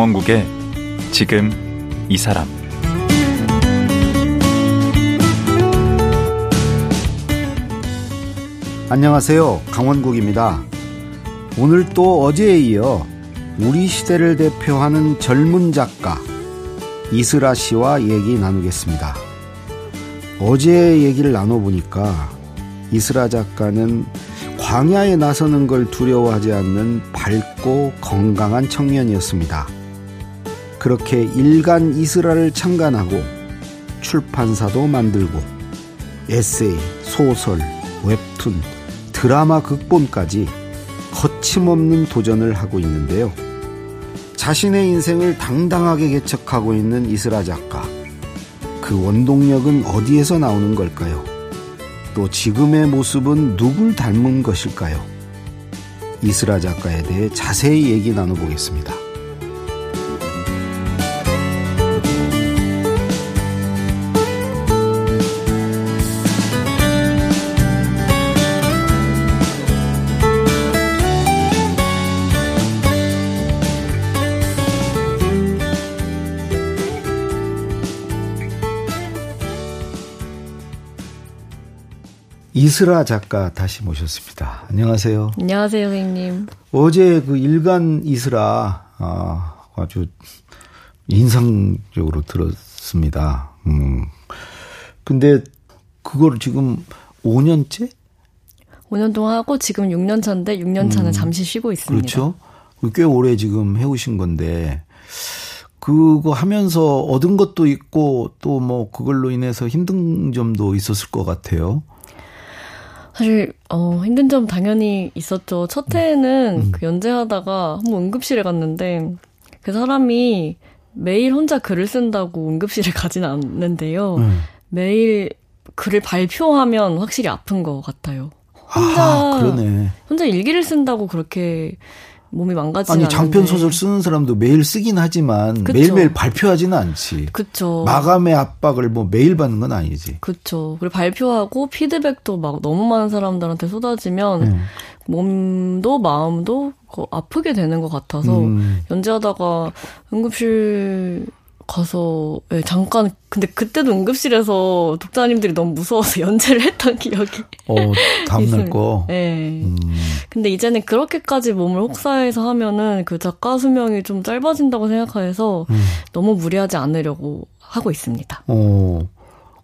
강원국의 지금 이 사람 안녕하세요. 강원국입니다. 오늘 또 어제에 이어 우리 시대를 대표하는 젊은 작가 이슬아 씨와 얘기 나누겠습니다. 어제 얘기를 나눠보니까 이슬아 작가는 광야에 나서는 걸 두려워하지 않는 밝고 건강한 청년이었습니다. 그렇게 일간 이스라를 창간하고 출판사도 만들고 에세이, 소설, 웹툰, 드라마 극본까지 거침없는 도전을 하고 있는데요. 자신의 인생을 당당하게 개척하고 있는 이스라 작가. 그 원동력은 어디에서 나오는 걸까요? 또 지금의 모습은 누굴 닮은 것일까요? 이스라 작가에 대해 자세히 얘기 나눠보겠습니다. 이슬아 작가 다시 모셨습니다. 안녕하세요. 안녕하세요, 선생님. 어제 그 일간 이슬아 아, 아주 인상적으로 들었습니다. 음. 근데 그걸 지금 5년째? 5년 동안 하고 지금 6년 차인데 6년 차는 음. 잠시 쉬고 있습니다. 그렇죠. 꽤 오래 지금 해오신 건데 그거 하면서 얻은 것도 있고 또 뭐 그걸로 인해서 힘든 점도 있었을 것 같아요. 사실 어 힘든 점 당연히 있었죠. 첫 해에는 음. 그 연재하다가 한번 응급실에 갔는데 그 사람이 매일 혼자 글을 쓴다고 응급실에 가진 않는데요. 음. 매일 글을 발표하면 확실히 아픈 것 같아요. 혼자 아. 혼자 일기를 쓴다고 그렇게 몸이 망가지는 아니 장편 소설 쓰는 사람도 매일 쓰긴 하지만 그쵸. 매일매일 발표하지는 않지. 그렇죠. 마감의 압박을 뭐 매일 받는 건 아니지. 그렇죠. 그리고 발표하고 피드백도 막 너무 많은 사람들한테 쏟아지면 음. 몸도 마음도 아프게 되는 것 같아서 음. 연재하다가 응급실 가서 네, 잠깐 근데 그때도 응급실에서 독자님들이 너무 무서워서 연재를 했던 기억이 어 다음날 거. 네. 음. 근데 이제는 그렇게까지 몸을 혹사해서 하면은 그 작가 수명이 좀 짧아진다고 생각해서 음. 너무 무리하지 않으려고 하고 있습니다. 어.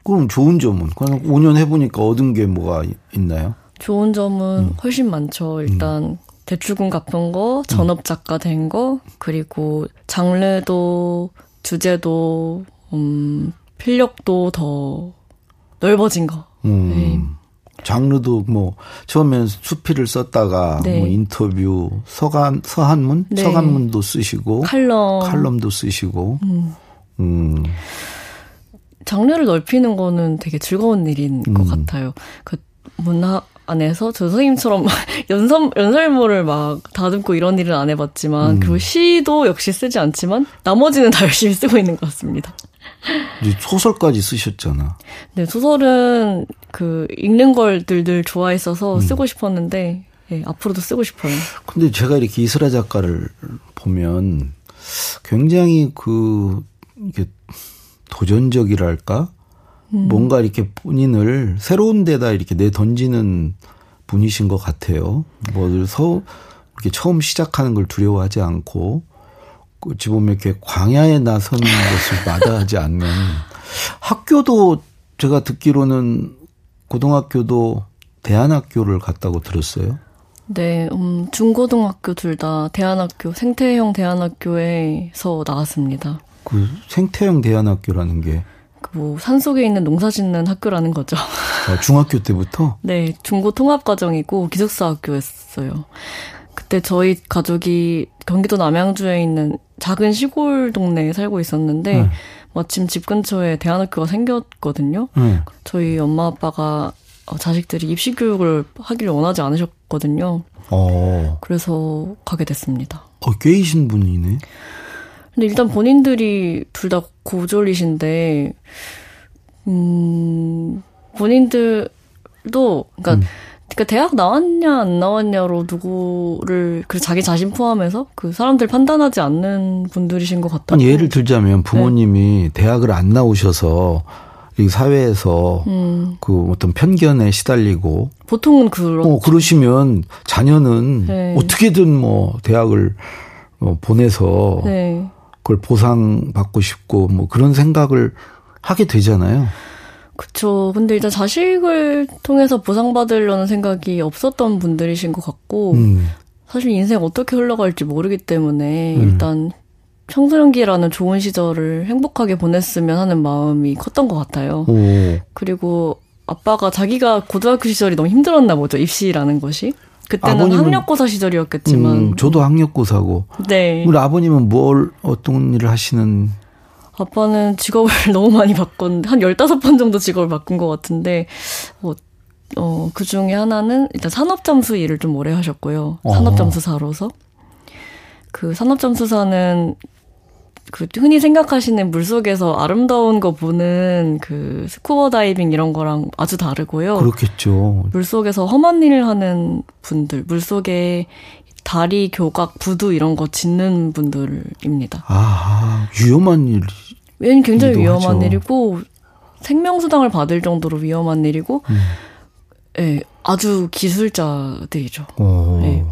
그럼 좋은 점은 그냥 5년 해보니까 얻은 게 뭐가 있나요? 좋은 점은 음. 훨씬 많죠. 일단 음. 대출금 갚은 거, 전업 작가 된 거, 그리고 장르도 주제도 음, 필력도 더 넓어진 거. 음. 네. 장르도 뭐 처음엔 수필을 썼다가 네. 뭐 인터뷰 서간 서한문 네. 서간문도 쓰시고 칼럼 칼럼도 쓰시고 음. 음. 장르를 넓히는 거는 되게 즐거운 일인 것 음. 같아요. 그 문학 안에서 저 선생님처럼 연설, 연설모를 막 다듬고 이런 일은 안 해봤지만, 음. 그리고 시도 역시 쓰지 않지만, 나머지는 다 열심히 쓰고 있는 것 같습니다. 소설까지 쓰셨잖아. 네, 소설은 그 읽는 걸들들 좋아했어서 음. 쓰고 싶었는데, 예, 앞으로도 쓰고 싶어요. 근데 제가 이렇게 이스라 작가를 보면 굉장히 그, 이게 도전적이랄까? 음. 뭔가 이렇게 본인을 새로운 데다 이렇게 내 던지는 분이신 것 같아요. 뭐서 이렇게 처음 시작하는 걸 두려워하지 않고 어찌 보면 이렇게 광야에 나서는 것을 마다하지 않는 학교도 제가 듣기로는 고등학교도 대안학교를 갔다고 들었어요. 네, 음, 중고등학교 둘 다 대안학교, 생태형 대안학교에서 나왔습니다. 그 생태형 대안학교라는 게 뭐 산속에 있는 농사 짓는 학교라는 거죠. 아, 중학교 때부터? 네, 중고 통합 과정이고 기숙사 학교였어요. 그때 저희 가족이 경기도 남양주에 있는 작은 시골 동네에 살고 있었는데 네. 마침 집 근처에 대안학교가 생겼거든요. 네. 저희 엄마 아빠가 어, 자식들이 입시 교육을 하기를 원하지 않으셨거든요. 어. 그래서 가게 됐습니다. 어, 꽤이신 분이네. 근데 일단 본인들이 둘 다 고졸이신데, 음, 본인들도, 그러니까 음. 그러니까 대학 나왔냐 안 나왔냐로 누구를 그 자기 자신 포함해서 그 사람들 판단하지 않는 분들이신 것 같아요. 예를 들자면 부모님이 네. 대학을 안 나오셔서 이 사회에서 음. 그 어떤 편견에 시달리고 보통은 그렇 어, 그러시면 자녀는 네. 어떻게든 뭐 대학을 뭐 보내서 네. 그걸 보상받고 싶고 뭐 그런 생각을 하게 되잖아요. 그쵸. 근데 일단 자식을 통해서 보상받으려는 생각이 없었던 분들이신 것 같고, 음. 사실 인생 어떻게 흘러갈지 모르기 때문에 음. 일단 청소년기라는 좋은 시절을 행복하게 보냈으면 하는 마음이 컸던 것 같아요. 오. 그리고 아빠가 자기가 고등학교 시절이 너무 힘들었나 보죠. 입시라는 것이. 그때는 학력고사 시절이었겠지만. 음, 저도 학력고사고. 네. 우리 아버님은 뭘, 어떤 일을 하시는? 아빠는 직업을 너무 많이 바꿨는데, 한 15번 정도 직업을 바꾼 것 같은데, 어, 어, 그 중에 하나는 일단 산업잠수 일을 좀 오래 하셨고요. 어. 산업잠수사로서. 그 산업잠수사는 그 흔히 생각하시는 물 속에서 아름다운 거 보는 그 스쿠버 다이빙 이런 거랑 아주 다르고요. 그렇겠죠. 물 속에서 험한 일을 하는 분들, 물 속에 다리, 교각, 부두 이런 거 짓는 분들입니다. 아, 위험한 일. 왜냐면 굉장히 위험한 하죠. 일이고 생명수당을 받을 정도로 위험한 일이고, 음. 네, 아주 기술자들이죠. 네.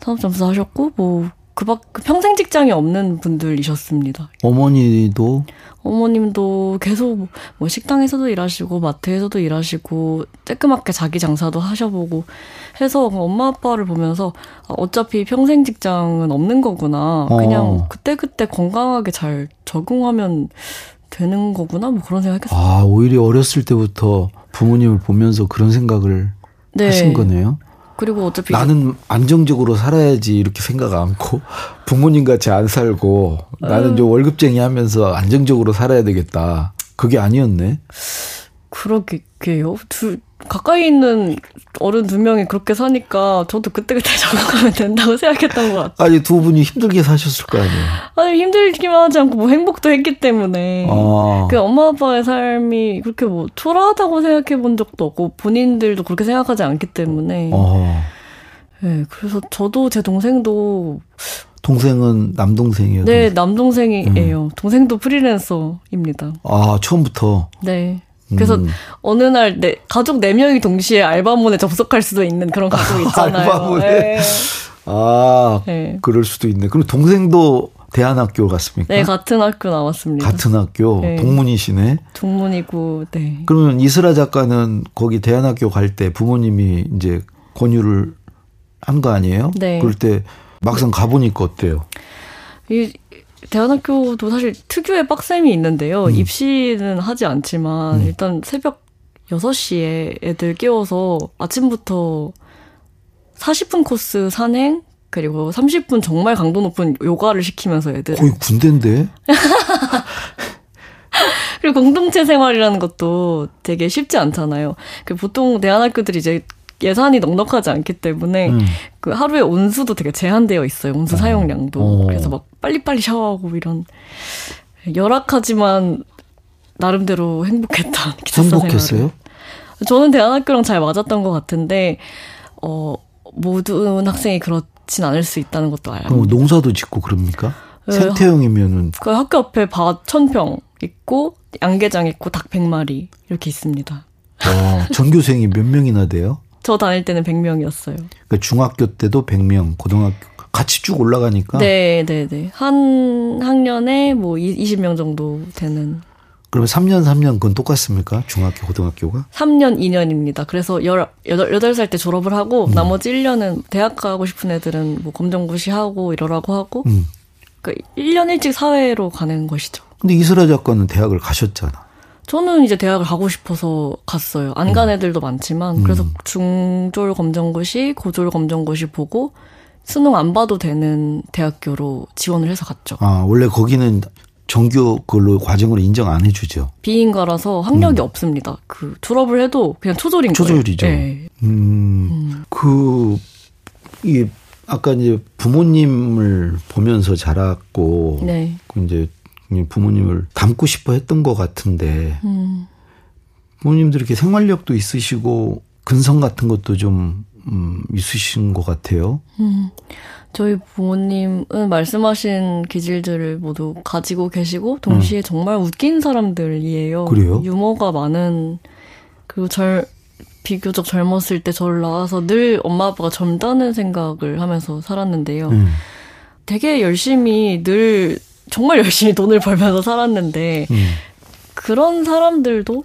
산업점수 하셨고 뭐 그밖 그 평생 직장이 없는 분들이셨습니다. 어머니도 어머님도 계속 뭐 식당에서도 일하시고 마트에서도 일하시고 쬐끄맣게 자기 장사도 하셔보고 해서 엄마 아빠를 보면서 아, 어차피 평생 직장은 없는 거구나. 그냥 어. 그때 그때 건강하게 잘 적응하면 되는 거구나. 뭐 그런 생각했어요. 아 오히려 어렸을 때부터 부모님을 보면서 그런 생각을 네. 하신 거네요. 그리고 어차피 나는 안정적으로 살아야지 이렇게 생각 않고 부모님 같이 안 살고 나는 좀 월급쟁이 하면서 안정적으로 살아야 되겠다. 그게 아니었네. 그러게요. 둘 가까이 있는 어른 두 명이 그렇게 사니까 저도 그때그때 적응하면 된다고 생각했던 것 같아요. 아니, 두 분이 힘들게 사셨을 거 아니에요? 아니, 힘들기만 하지 않고 뭐 행복도 했기 때문에. 아. 그 엄마 아빠의 삶이 그렇게 뭐 초라하다고 생각해 본 적도 없고 본인들도 그렇게 생각하지 않기 때문에. 아. 네, 그래서 저도 제 동생도 동생은 남동생이에요? 네, 남동생이에요. 음. 동생도 프리랜서입니다. 아, 처음부터? 네. 그래서 음. 어느 날 내 가족 네 명이 동시에 알바몬에 접속할 수도 있는 그런 가족 있잖아요. 알바몬에. 네. 아, 네. 그럴 수도 있네. 그럼 동생도 대안학교 갔습니까? 네, 같은 학교 나왔습니다. 같은 학교 네. 동문이시네. 동문이고, 네. 그러면 이슬아 작가는 거기 대안학교 갈 때 부모님이 이제 권유를 한 거 아니에요? 네. 그럴 때 막상 가보니까 어때요? 이 대안학교도 사실 특유의 빡셈이 있는데요. 음. 입시는 하지 않지만 음. 일단 새벽 6시에 애들 깨워서 아침부터 40분 코스 산행 그리고 30분 정말 강도 높은 요가를 시키면서 애들 거의 군대인데. 그리고 공동체 생활이라는 것도 되게 쉽지 않잖아요. 그 보통 대안학교들이 이제 예산이 넉넉하지 않기 때문에 음. 그 하루에 온수도 되게 제한되어 있어요. 온수 어. 사용량도. 어. 그래서 막 빨리빨리 샤워하고 이런 열악하지만 나름대로 행복했던 행복했어요? 생활을. 저는 대안학교랑 잘 맞았던 것 같은데 어 모든 학생이 그렇진 않을 수 있다는 것도 알아요. 어, 농사도 짓고 그럽니까? 네, 생태형이면은 그 학교 앞에 밭 천평 있고 양계장 있고 닭 100마리 이렇게 있습니다. 어, 전교생이 몇 명이나 돼요? 저 다닐 때는 100명이었어요. 그러니까 중학교 때도 100명, 고등학교 같이 쭉 올라가니까. 네, 네, 네. 한 학년에 뭐 20명 정도 되는. 그러면 3년 3년 그건 똑같습니까? 중학교, 고등학교가? 3년 2년입니다. 그래서 18살 때 졸업을 하고 음. 나머지 1년은 대학 가고 싶은 애들은 뭐 검정고시 하고 이러라고 하고 음. 그러니까 1년 일찍 사회로 가는 것이죠. 근데 이슬아 작가는 대학을 가셨잖아. 저는 이제 대학을 가고 싶어서 갔어요. 안간 음. 애들도 많지만 음. 그래서 중졸 검정고시, 고졸 검정고시 보고 수능 안 봐도 되는 대학교로 지원을 해서 갔죠. 아 원래 거기는 정규 그걸로 과정으로 인정 안 해주죠. 비인가라서 학력이 음. 없습니다. 그 졸업을 해도 그냥 초졸인 초졸이죠. 거예요. 네. 음, 그, 이, 아까 이제 부모님을 보면서 자랐고, 네. 그 이제 부모님을 닮고 싶어 했던 것 같은데 음. 부모님들 이렇게 생활력도 있으시고 근성 같은 것도 좀 음, 있으신 것 같아요. 음, 저희 부모님은 말씀하신 기질들을 모두 가지고 계시고 동시에 음. 정말 웃긴 사람들이에요. 그래요? 유머가 많은 그리고 절 비교적 젊었을 때 저를 낳아서 늘 엄마 아빠가 젊다는 생각을 하면서 살았는데요. 음. 되게 열심히 늘 정말 열심히 돈을 벌면서 살았는데 음. 그런 사람들도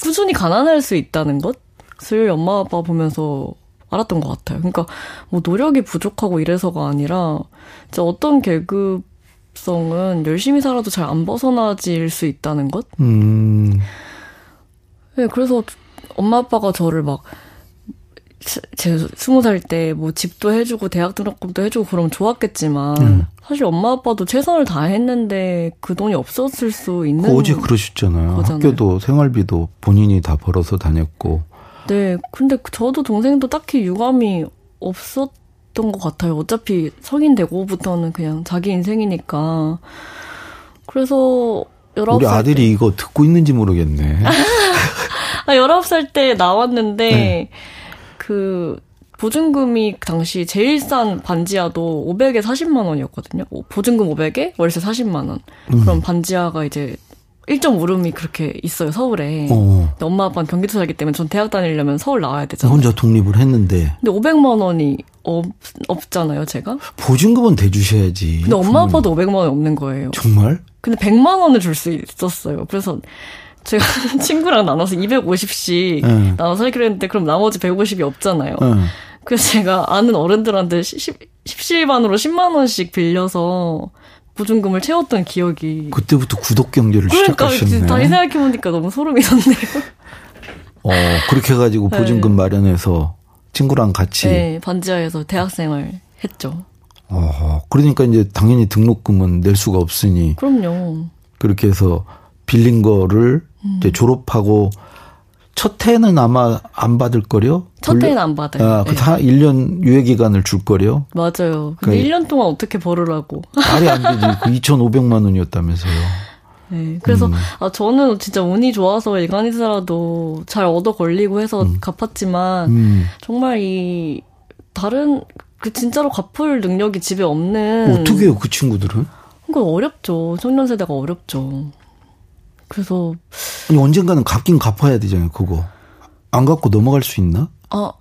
꾸준히 가난할 수 있다는 것을 엄마 아빠 보면서 알았던 것 같아요. 그러니까 뭐 노력이 부족하고 이래서가 아니라 진짜 어떤 계급성은 열심히 살아도 잘 안 벗어나질 수 있다는 것. 음. 네, 그래서 엄마 아빠가 저를 막 제 스무 살 때 뭐 집도 해주고 대학 등록금도 해주고 그러면 좋았겠지만 음. 사실 엄마 아빠도 최선을 다했는데 그 돈이 없었을 수 있는 그 어제 그러셨잖아요. 거잖아요. 학교도 생활비도 본인이 다 벌어서 다녔고. 네, 근데 저도 동생도 딱히 유감이 없었던 것 같아요. 어차피 성인 되고부터는 그냥 자기 인생이니까. 그래서 19살 우리 아들이 때. 이거 듣고 있는지 모르겠네. 아, 19살 때 나왔는데, 네. 그, 보증금이 당시 제일 싼 반지하도 500에 40만 원이었거든요. 보증금 500에 월세 40만 원. 음. 그럼 반지하가 이제 1.5룸이 그렇게 있어요, 서울에. 어. 근데 엄마 아빠는 경기도 살기 때문에 전 대학 다니려면 서울 나와야 되잖아요. 혼자 독립을 했는데. 근데 500만 원이 없, 없잖아요, 제가. 보증금은 대주셔야지. 근데 엄마 아빠도 500만 원이 없는 거예요. 정말? 근데 100만 원을 줄 수 있었어요. 그래서 제가 친구랑 나눠서 250씩 네. 나눠서 살기로 했는데 그럼 나머지 150이 없잖아요. 네. 그래서 제가 아는 어른들한테 10, 10실반으로 10만 원씩 빌려서 보증금을 채웠던 기억이 그때부터 구독 경제를 그러니까, 시작하셨네. 다시 생각해 보니까 너무 소름이 돋네요. 어 그렇게 해가지고 네. 보증금 네. 마련해서 친구랑 같이 네 반지하에서 대학생을 했죠. 어 그러니까 이제 당연히 등록금은 낼 수가 없으니 그럼요. 그렇게 해서 빌린 거를 음. 이제 졸업하고 첫 해는 아마 안 받을 거려? 첫 해는 안 받아요. 아, 그다 1년 유예 기간을 줄 거려? 맞아요. 근데 그러니까 1년 동안 어떻게 벌으라고. 말이 안 되지. 그 2,500만 원이었다면서요. 네. 그래서, 음. 아, 저는 진짜 운이 좋아서 일간이사라도 잘 얻어 걸리고 해서 음. 갚았지만, 음. 정말 이, 다른, 그 진짜로 갚을 능력이 집에 없는. 어떻게 해요, 그 친구들은? 그거 어렵죠. 청년 세대가 어렵죠. 그래서 아니 언젠가는 갚긴 갚아야 되잖아요. 그거 안 갚고 넘어갈 수 있나? 아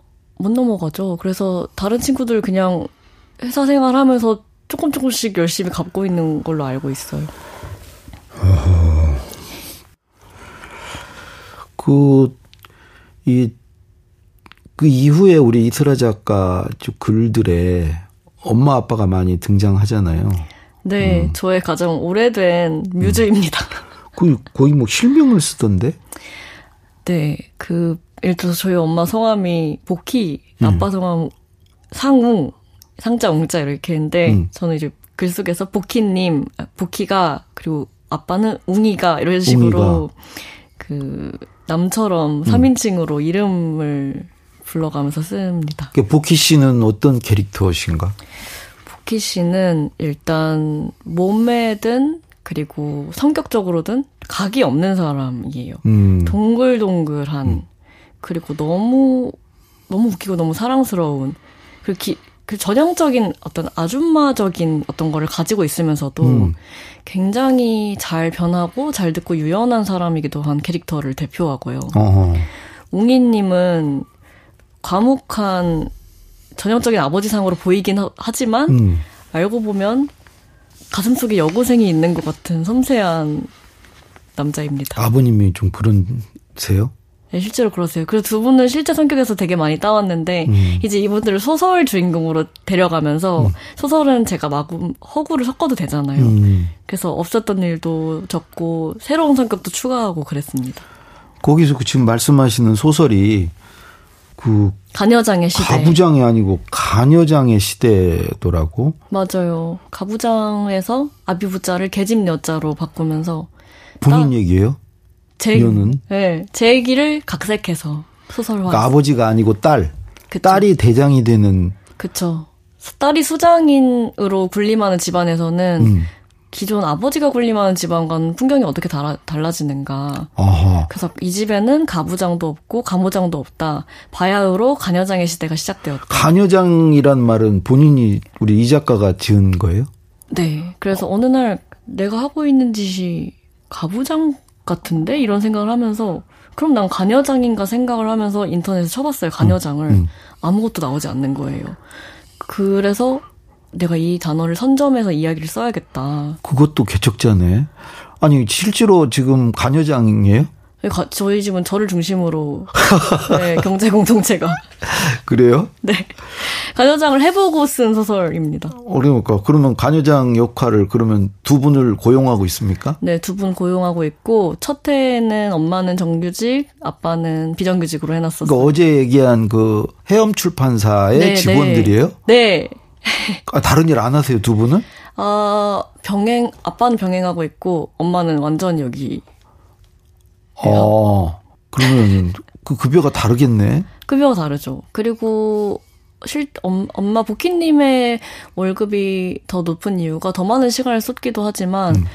못 넘어가죠. 그래서 다른 친구들 그냥 회사 생활하면서 조금 조금씩 열심히 갚고 있는 걸로 알고 있어요. 어... 그, 이, 그 이후에 우리 이슬아 작가 글들에 엄마 아빠가 많이 등장하잖아요. 네, 음. 저의 가장 오래된 뮤즈입니다. 음. 그 거의 뭐 실명을 쓰던데. 네, 그 예를 들어서 저희 엄마 성함이 복희, 음. 아빠 성함 상웅, 상자 웅자 이렇게 했는데 음. 저는 이제 글 속에서 복희님, 복희가 그리고 아빠는 웅이가 이런 식으로 웅이가. 그 남처럼 3인칭으로 음. 이름을 불러가면서 씁니다. 그 복희 씨는 어떤 캐릭터신가? 복희 씨는 일단 몸매든 그리고 성격적으로든 각이 없는 사람이에요. 음. 동글동글한 음. 그리고 너무 너무 웃기고 너무 사랑스러운 그, 기, 그 전형적인 어떤 아줌마적인 어떤 거를 가지고 있으면서도 음. 굉장히 잘 변하고 잘 듣고 유연한 사람이기도 한 캐릭터를 대표하고요. 어허. 웅이님은 과묵한 전형적인 아버지상으로 보이긴 하, 지만 음. 알고 보면 가슴속에 여고생이 있는 것 같은 섬세한 남자입니다. 아버님이 좀 그런세요? 네, 실제로 그러세요. 그래서 두 분은 실제 성격에서 되게 많이 따왔는데 음. 이제 이분들을 소설 주인공으로 데려가면서 음. 소설은 제가 마구 허구를 섞어도 되잖아요. 음. 그래서 없었던 일도 적고 새로운 성격도 추가하고 그랬습니다. 거기서 그 지금 말씀하시는 소설이 그 가녀장의 시대. 가부장이 아니고 가녀장의 시대더라고. 맞아요. 가부장에서 아비부자를 계집 여자로 바꾸면서 본인 나, 얘기예요? 제 여는 네, 제 얘기를 각색해서 소설화. 그러니까 아버지가 아니고 딸. 그쵸. 딸이 대장이 되는. 그쵸. 딸이 수장인으로 군림하는 집안에서는 음. 기존 아버지가 군림하는 집안과는 풍경이 어떻게 달라, 달라지는가. 아하. 그래서 이 집에는 가부장도 없고 가모장도 없다. 바야흐로 가녀장의 시대가 시작되었다. 가녀장이란 말은 본인이 우리 이 작가가 지은 거예요? 네. 그래서 어느 날 내가 하고 있는 짓이 가부장 같은데 이런 생각을 하면서 그럼 난 가녀장인가 생각을 하면서 인터넷에 쳐봤어요. 가녀장을 음, 음. 아무것도 나오지 않는 거예요. 그래서 내가 이 단어를 선점해서 이야기를 써야겠다. 그것도 개척자네. 아니 실제로 지금 가녀장이에요? 가- 저희 집은 저를 중심으로 네, 경제 공동체가 그래요? 네 가녀장을 해보고 쓴 소설입니다. 어려울까? 그러면 가녀장 역할을 그러면 두 분을 고용하고 있습니까? 네, 두 분 고용하고 있고 첫 해에는 엄마는 정규직, 아빠는 비정규직으로 해놨었어요. 그러니까 어제 얘기한 그 해엄 출판사의 네, 직원들이에요? 네. 아, 다른 일 안 하세요, 두 분은? 아, 병행, 아빠는 병행하고 있고, 엄마는 완전히 여기, 어. 그러면 그 급여가 다르겠네. 급여가 다르죠. 그리고, 실, 엄, 엄마 보키님의 월급이 더 높은 이유가 더 많은 시간을 쏟기도 하지만, 음.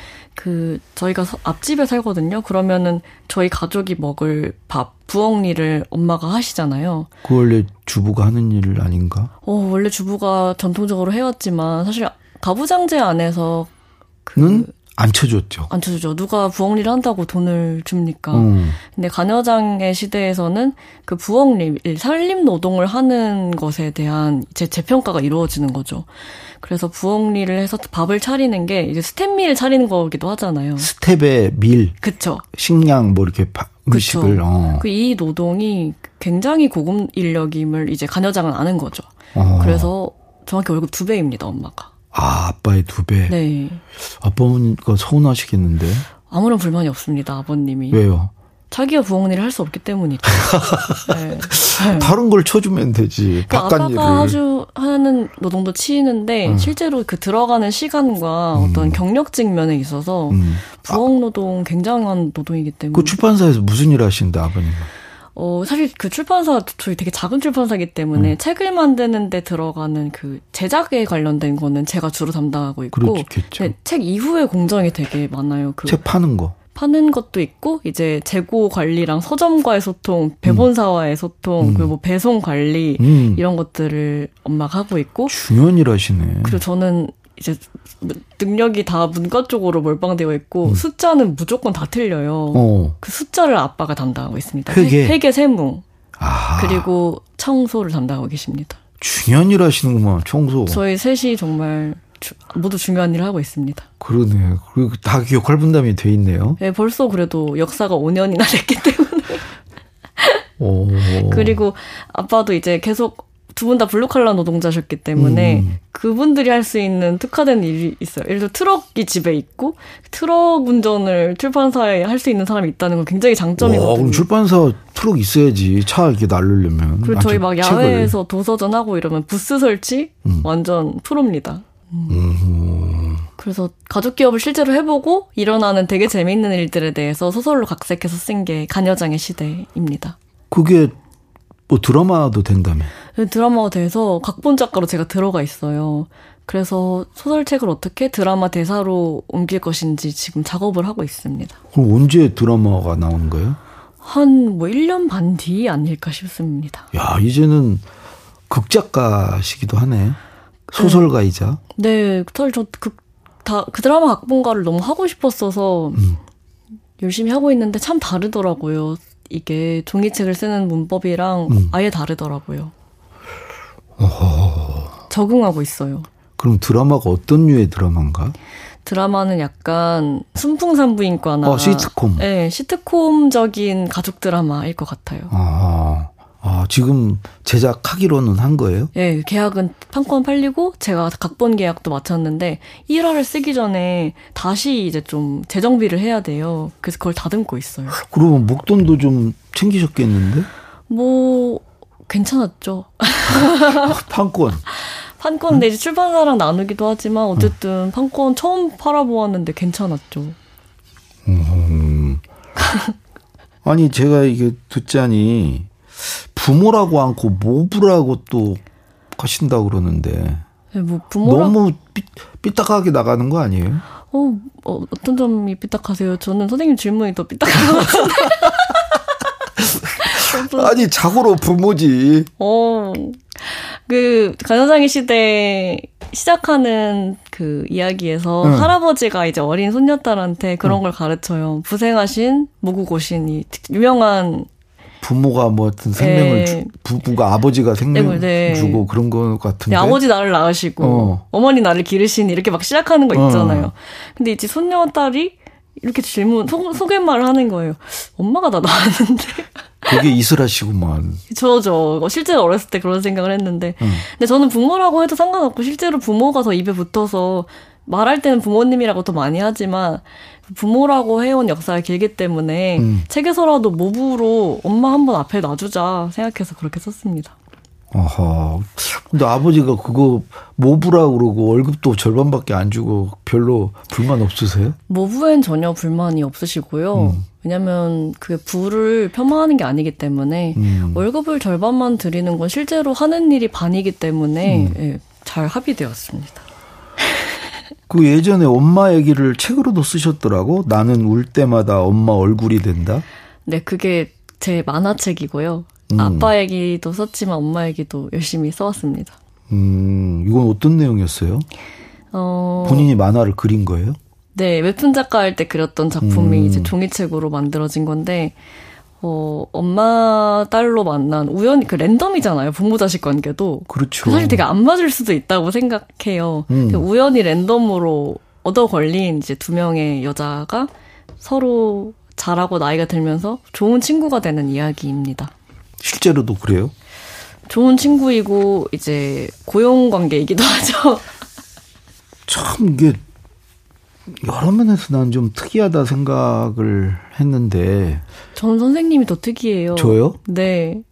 그, 저희가 서- 앞집에 살거든요. 그러면은 저희 가족이 먹을 밥, 부엌일을 엄마가 하시잖아요. 그 원래 주부가 하는 일 아닌가? 어, 원래 주부가 전통적으로 해왔지만, 사실 가부장제 안에서 그, 는 안 쳐줬죠. 안 쳐주죠. 누가 부엌일을 한다고 돈을 줍니까? 음. 근데 가녀장의 시대에서는 그 부엌일, 살림 노동을 하는 것에 대한 제 재평가가 이루어지는 거죠. 그래서 부엌일을 해서 밥을 차리는 게 이제 스탠미를 차리는 거기도 하잖아요. 스텝에 밀, 그쵸. 식량 뭐 이렇게 바-. 음식을 어. 그이 노동이 굉장히 고급 인력임을 이제 가녀장은 아는 거죠. 어. 그래서 정확히 월급 두 배입니다, 엄마가. 아, 아빠의 두 배. 네. 아빠가 서운하시겠는데. 아무런 불만이 없습니다, 아버님이. 왜요? 자기가 부엌일을 할 수 없기 때문이죠. 네. 다른 걸 쳐주면 되지. 그 바깥 일을. 아빠가 아주 하는 노동도 치이는데 음. 실제로 그 들어가는 시간과 어떤 경력직 면에 있어서 음. 부엌 노동 굉장한 노동이기 때문에 그 출판사에서 무슨 일 하시는데 아버님? 어 사실 그 출판사 저희 되게 작은 출판사기 때문에 음. 책을 만드는데 들어가는 그 제작에 관련된 거는 제가 주로 담당하고 있고 그렇겠죠. 네, 책 이후에 공정이 되게 많아요. 그 책 파는 거. 파는 것도 있고 이제 재고 관리랑 서점과의 소통, 배본사와의 소통, 음. 그리고 뭐 배송 관리 음. 이런 것들을 엄마가 하고 있고 중요한 일 하시네. 그리고 저는 이제 능력이 다 문과 쪽으로 몰빵되어 있고 음. 숫자는 무조건 다 틀려요. 어. 그 숫자를 아빠가 담당하고 있습니다. 회- 회계 세무 아. 그리고 청소를 담당하고 계십니다. 중요한 일 하시는구만. 청소. 저희 셋이 정말 주- 모두 중요한 일을 하고 있습니다. 그러네. 그리고 다 역할 분담이 돼 있네요. 네, 벌써 그래도 역사가 5년이나 됐기 때문에 오. 그리고 아빠도 이제 계속 두 분 다 블루칼라 노동자셨기 때문에 음. 그분들이 할 수 있는 특화된 일이 있어요. 예를 들어 트럭이 집에 있고 트럭 운전을 출판사에 할 수 있는 사람이 있다는 건 굉장히 와, 장점이거든요. 그럼 출판사 트럭 있어야지. 차 이렇게 날르려면. 그리고 아, 저희 저 막. 야외에서 도서전 하고 이러면 부스 설치 음. 완전 프로입니다. 음. 그래서 가족 기업을 실제로 해보고 일어나는 되게 재미있는 일들에 대해서 소설로 각색해서 쓴게 가녀장의 시대입니다. 그게 뭐 드라마도 된다며. 그 드라마가 돼서 각본 작가로 제가 들어가 있어요. 그래서 소설책을 어떻게 드라마 대사로 옮길 것인지 지금 작업을 하고 있습니다. 그럼 언제 드라마가 나오는 거예요? 한 뭐 1년 반 뒤 아닐까 싶습니다. 야, 이제는 극작가시기도 하네. 소설가이자. 네, 사실 저그 다, 그 드라마 각본가를 너무 하고 싶었어서 음. 열심히 하고 있는데 참 다르더라고요. 이게 종이책을 쓰는 문법이랑 음. 아예 다르더라고요. 적응하고 있어요. 그럼 드라마가 어떤 류의 드라마인가? 드라마는 약간 순풍산부인과나 어, 시트콤. 네, 시트콤적인 가족 드라마일 것 같아요. 아, 아, 지금 제작하기로는 한 거예요? 예, 계약은 판권 팔리고 제가 각본 계약도 마쳤는데 1화를 쓰기 전에 다시 이제 좀 재정비를 해야 돼요. 그래서 그걸 다듬고 있어요. 그러면 목돈도 좀 챙기셨겠는데? 뭐 괜찮았죠. 판권. 판권 내 이제 출판사랑 나누기도 하지만 어쨌든 판권 처음 팔아보았는데 괜찮았죠. 음. 아니, 제가 이게 듣자니 부모라고 않고 모부라고 또 하신다고 그러는데 네, 뭐 부모랑 너무 삐, 삐딱하게 나가는 거 아니에요? 어, 어 어떤 점이 삐딱하세요? 저는 선생님 질문이 더 삐딱한 것 같은데. 아니 자고로 부모지. 어. 그 간호장의 시대 시작하는 그 이야기에서 응. 할아버지가 이제 어린 손녀딸한테 그런 응. 걸 가르쳐요. 부생하신 모구고신이 유명한 부모가 뭐 어떤 생명을 네. 주, 부부가 아버지가 생명 네. 주고 그런 거 같은데. 네, 아버지 나를 낳으시고 어. 머니 나를 기르시니 이렇게 막 시작하는 거 있잖아요. 어. 근데 이제 손녀 딸이 이렇게 질문 소, 소개말을 하는 거예요. 엄마가 나 낳았는데. 그게 이슬하시구만. 저죠. 실제 로 어렸을 때 그런 생각을 했는데. 음. 근데 저는 부모라고 해도 상관없고 실제로 부모가 더 입에 붙어서 말할 때는 부모님이라고 더 많이 하지만 부모라고 해온 역사가 길기 때문에 음. 책에서라도 모부로 엄마 한 번 앞에 놔주자 생각해서 그렇게 썼습니다. 아하. 근데 아버지가 그거 모부라 그러고 월급도 절반밖에 안 주고 별로 불만 없으세요? 모부엔 전혀 불만이 없으시고요. 음. 왜냐면 그게 부를 폄하하는 게 아니기 때문에 음. 월급을 절반만 드리는 건 실제로 하는 일이 반이기 때문에 음. 예, 잘 합의되었습니다. 그 예전에 엄마 얘기를 책으로도 쓰셨더라고. 나는 울 때마다 엄마 얼굴이 된다. 네, 그게 제 만화책이고요. 음. 아빠 얘기도 썼지만 엄마 얘기도 열심히 써왔습니다. 음, 이건 어떤 내용이었어요? 어... 본인이 만화를 그린 거예요? 네, 웹툰 작가 할 때 그렸던 작품이 음. 이제 종이책으로 만들어진 건데, 어, 엄마, 딸로 만난 우연히, 그 랜덤이잖아요. 부모 자식 관계도. 그렇죠. 그 사실 되게 안 맞을 수도 있다고 생각해요. 음. 우연히 랜덤으로 얻어 걸린 이제 두 명의 여자가 서로 자라고 나이가 들면서 좋은 친구가 되는 이야기입니다. 실제로도 그래요? 좋은 친구이고 이제 고용 관계이기도 하죠. 참 이게 여러 면에서 난 좀 특이하다 생각을 했는데. 전 선생님이 더 특이해요. 저요? 네.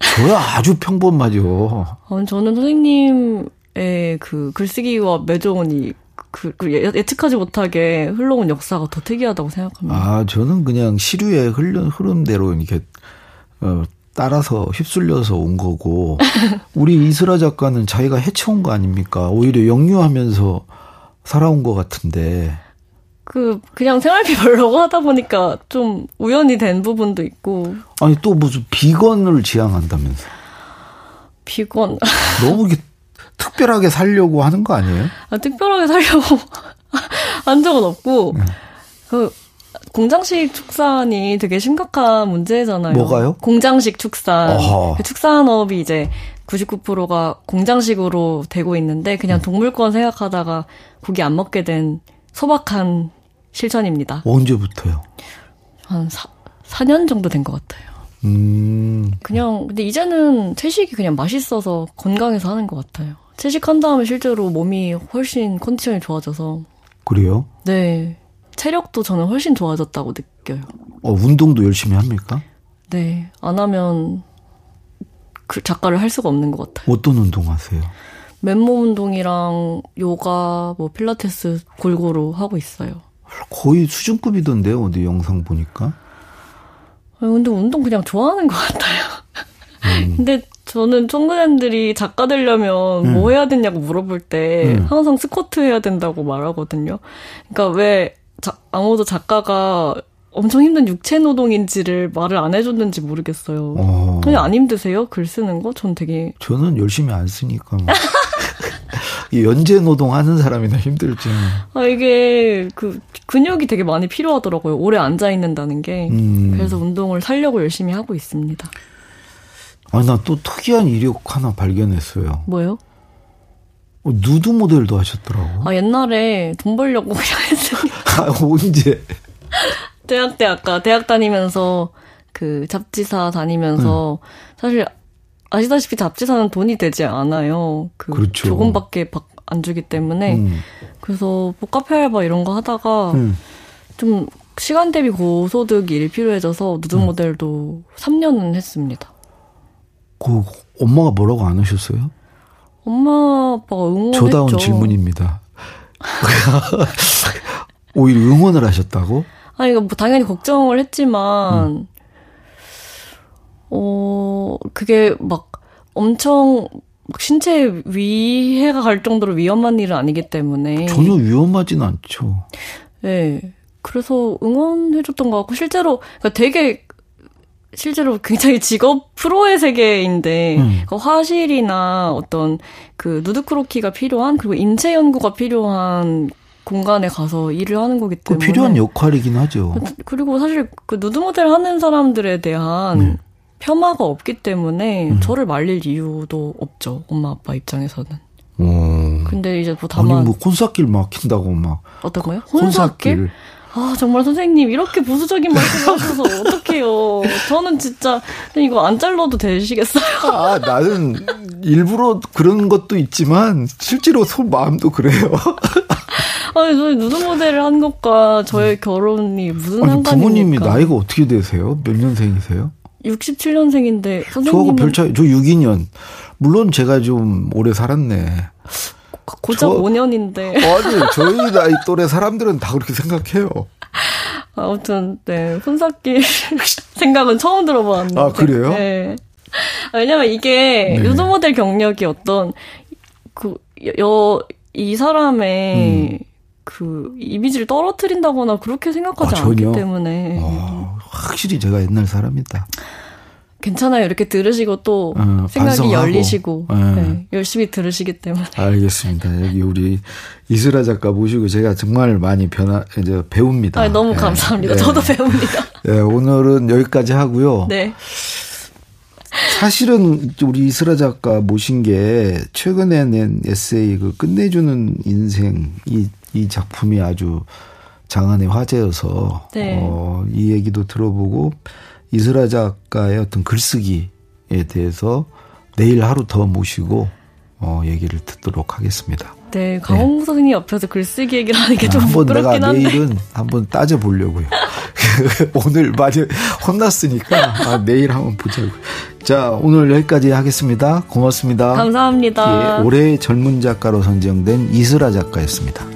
저야 아주 평범하죠. 아, 저는 선생님의 그 글쓰기와 매조언이 그, 그 예측하지 못하게 흘러온 역사가 더 특이하다고 생각합니다. 아, 저는 그냥 시류의 흐름, 흐름대로 이렇게 어, 따라서 휩쓸려서 온 거고 우리 이슬아 작가는 자기가 해쳐온 거 아닙니까? 오히려 역류하면서 살아온 것 같은데. 그 그냥 생활비 벌려고 하다 보니까 좀 우연히 된 부분도 있고. 아니 또 무슨 비건을 지향한다면서. 비건. 너무 특별하게 살려고 하는 거 아니에요? 아, 특별하게 살려고 한 적은 없고. 네. 그 공장식 축산이 되게 심각한 문제잖아요. 뭐가요? 공장식 축산. 그 축산업이 이제 99%가 공장식으로 되고 있는데 그냥 음. 동물권 생각하다가 고기 안 먹게 된 소박한 실천입니다. 언제부터요? 한 4, 4년 정도 된 것 같아요. 음. 그냥 근데 이제는 채식이 그냥 맛있어서 건강해서 하는 것 같아요. 채식한 다음에 실제로 몸이 훨씬 컨디션이 좋아져서. 그래요? 네. 체력도 저는 훨씬 좋아졌다고 느껴요. 어, 운동도 열심히 합니까? 네. 안 하면 그 작가를 할 수가 없는 것 같아요. 어떤 운동 하세요? 맨몸 운동이랑 요가, 뭐 필라테스 골고루 하고 있어요. 거의 수준급이던데요, 어디 영상 보니까? 아니, 근데 운동 그냥 좋아하는 것 같아요. 음. 근데 저는 청소년들이 작가 되려면 음. 뭐 해야 되냐고 물어볼 때 음. 항상 스쿼트 해야 된다고 말하거든요. 그러니까 왜 자, 아무도 작가가 엄청 힘든 육체 노동인지를 말을 안 해줬는지 모르겠어요. 어. 그냥 안 힘드세요? 글 쓰는 거? 전 되게. 저는 열심히 안 쓰니까. 뭐. 연재 노동 하는 사람이나 힘들지. 아, 이게 그 근육이 되게 많이 필요하더라고요. 오래 앉아 있는다는 게. 음. 그래서 운동을 살려고 열심히 하고 있습니다. 아, 나 또 특이한 이력 하나 발견했어요. 뭐요? 어, 누드 모델도 하셨더라고. 아, 옛날에 돈 벌려고 했어요. 아, 언제? 대학 때 아까 대학 다니면서 그 잡지사 다니면서 음. 사실 아시다시피 잡지사는 돈이 되지 않아요. 그 그렇죠. 조금밖에 안 주기 때문에 음. 그래서 복카페 알바 이런 거 하다가 음. 좀 시간 대비 고소득이 일 필요해져서 누드 음. 모델도 3년은 했습니다. 그 엄마가 뭐라고 안 하셨어요? 엄마 아빠가 응원했죠. 저다운 질문입니다. 오히려 응원을 하셨다고? 아니, 이거 뭐 당연히 걱정을 했지만, 음. 어, 그게 막 엄청 신체 위해가 갈 정도로 위험한 일은 아니기 때문에 전혀 위험하진 않죠. 네. 그래서 응원해줬던 것 같고 실제로 그러니까 되게 실제로 굉장히 직업 프로의 세계인데 음. 그 화실이나 어떤 그 누드크로키가 필요한 그리고 인체 연구가 필요한 공간에 가서 일을 하는 거기 그 때문에 필요한 역할이긴 하죠. 그리고 사실 그 누드 모델 하는 사람들에 대한 네. 폄하가 없기 때문에 음. 저를 말릴 이유도 없죠 엄마 아빠 입장에서는. 오. 근데 이제 뭐 다만 아니 뭐 콘사길 막힌다고 막 어떤 거요? 혼사길? 아 정말 선생님 이렇게 보수적인 말씀하셔서 어떡해요. 저는 진짜 이거 안 잘라도 되시겠어요? 아 나는 일부러 그런 것도 있지만 실제로 속 마음도 그래요. 아니 저희 누드 모델을 한 것과 저의 결혼이 무슨 아니 상관입니까? 부모님이 나이가 어떻게 되세요? 몇 년생이세요? 67년생인데 저하고 선생님은 별 차이 저 62년. 물론 제가 좀 오래 살았네. 고작 저- 5년인데 아니 저희 나이 또래 사람들은 다 그렇게 생각해요. 아무튼 네 혼사길 생각은 처음 들어봤는데 아, 그래요? 네. 아, 왜냐면 이게 네. 누드 모델 경력이 어떤 그 여 이 사람의 그 이미지를 떨어뜨린다거나 그렇게 생각하지 음. 아, 않기? 때문에 어, 확실히 제가 옛날 사람이다. 괜찮아요. 이렇게 들으시고 또 어, 생각이 반성하고. 열리시고 네. 네, 열심히 들으시기 때문에 알겠습니다. 여기 우리 이슬아 작가 모시고 제가 정말 많이 변화 이제 배웁니다. 아, 너무 예. 감사합니다. 예. 저도 배웁니다. 예, 오늘은 여기까지 하고요. 네. 사실은 우리 이슬아 작가 모신 게 최근에 낸 에세이 그 끝내주는 인생 이, 이 작품이 아주 장안의 화제여서 네. 어, 이 얘기도 들어보고 이슬아 작가의 어떤 글쓰기에 대해서 내일 하루 더 모시고 어, 얘기를 듣도록 하겠습니다. 네, 강홍 선생님 옆에서 글쓰기 얘기를 하는 게좀 한번 내가 부끄럽긴 한데. 내일은 한번 따져 보려고요. 오늘 많이 혼났으니까 아, 내일 한번 보자고. 자, 오늘 여기까지 하겠습니다. 고맙습니다. 감사합니다. 예, 올해 젊은 작가로 선정된 이슬아 작가였습니다.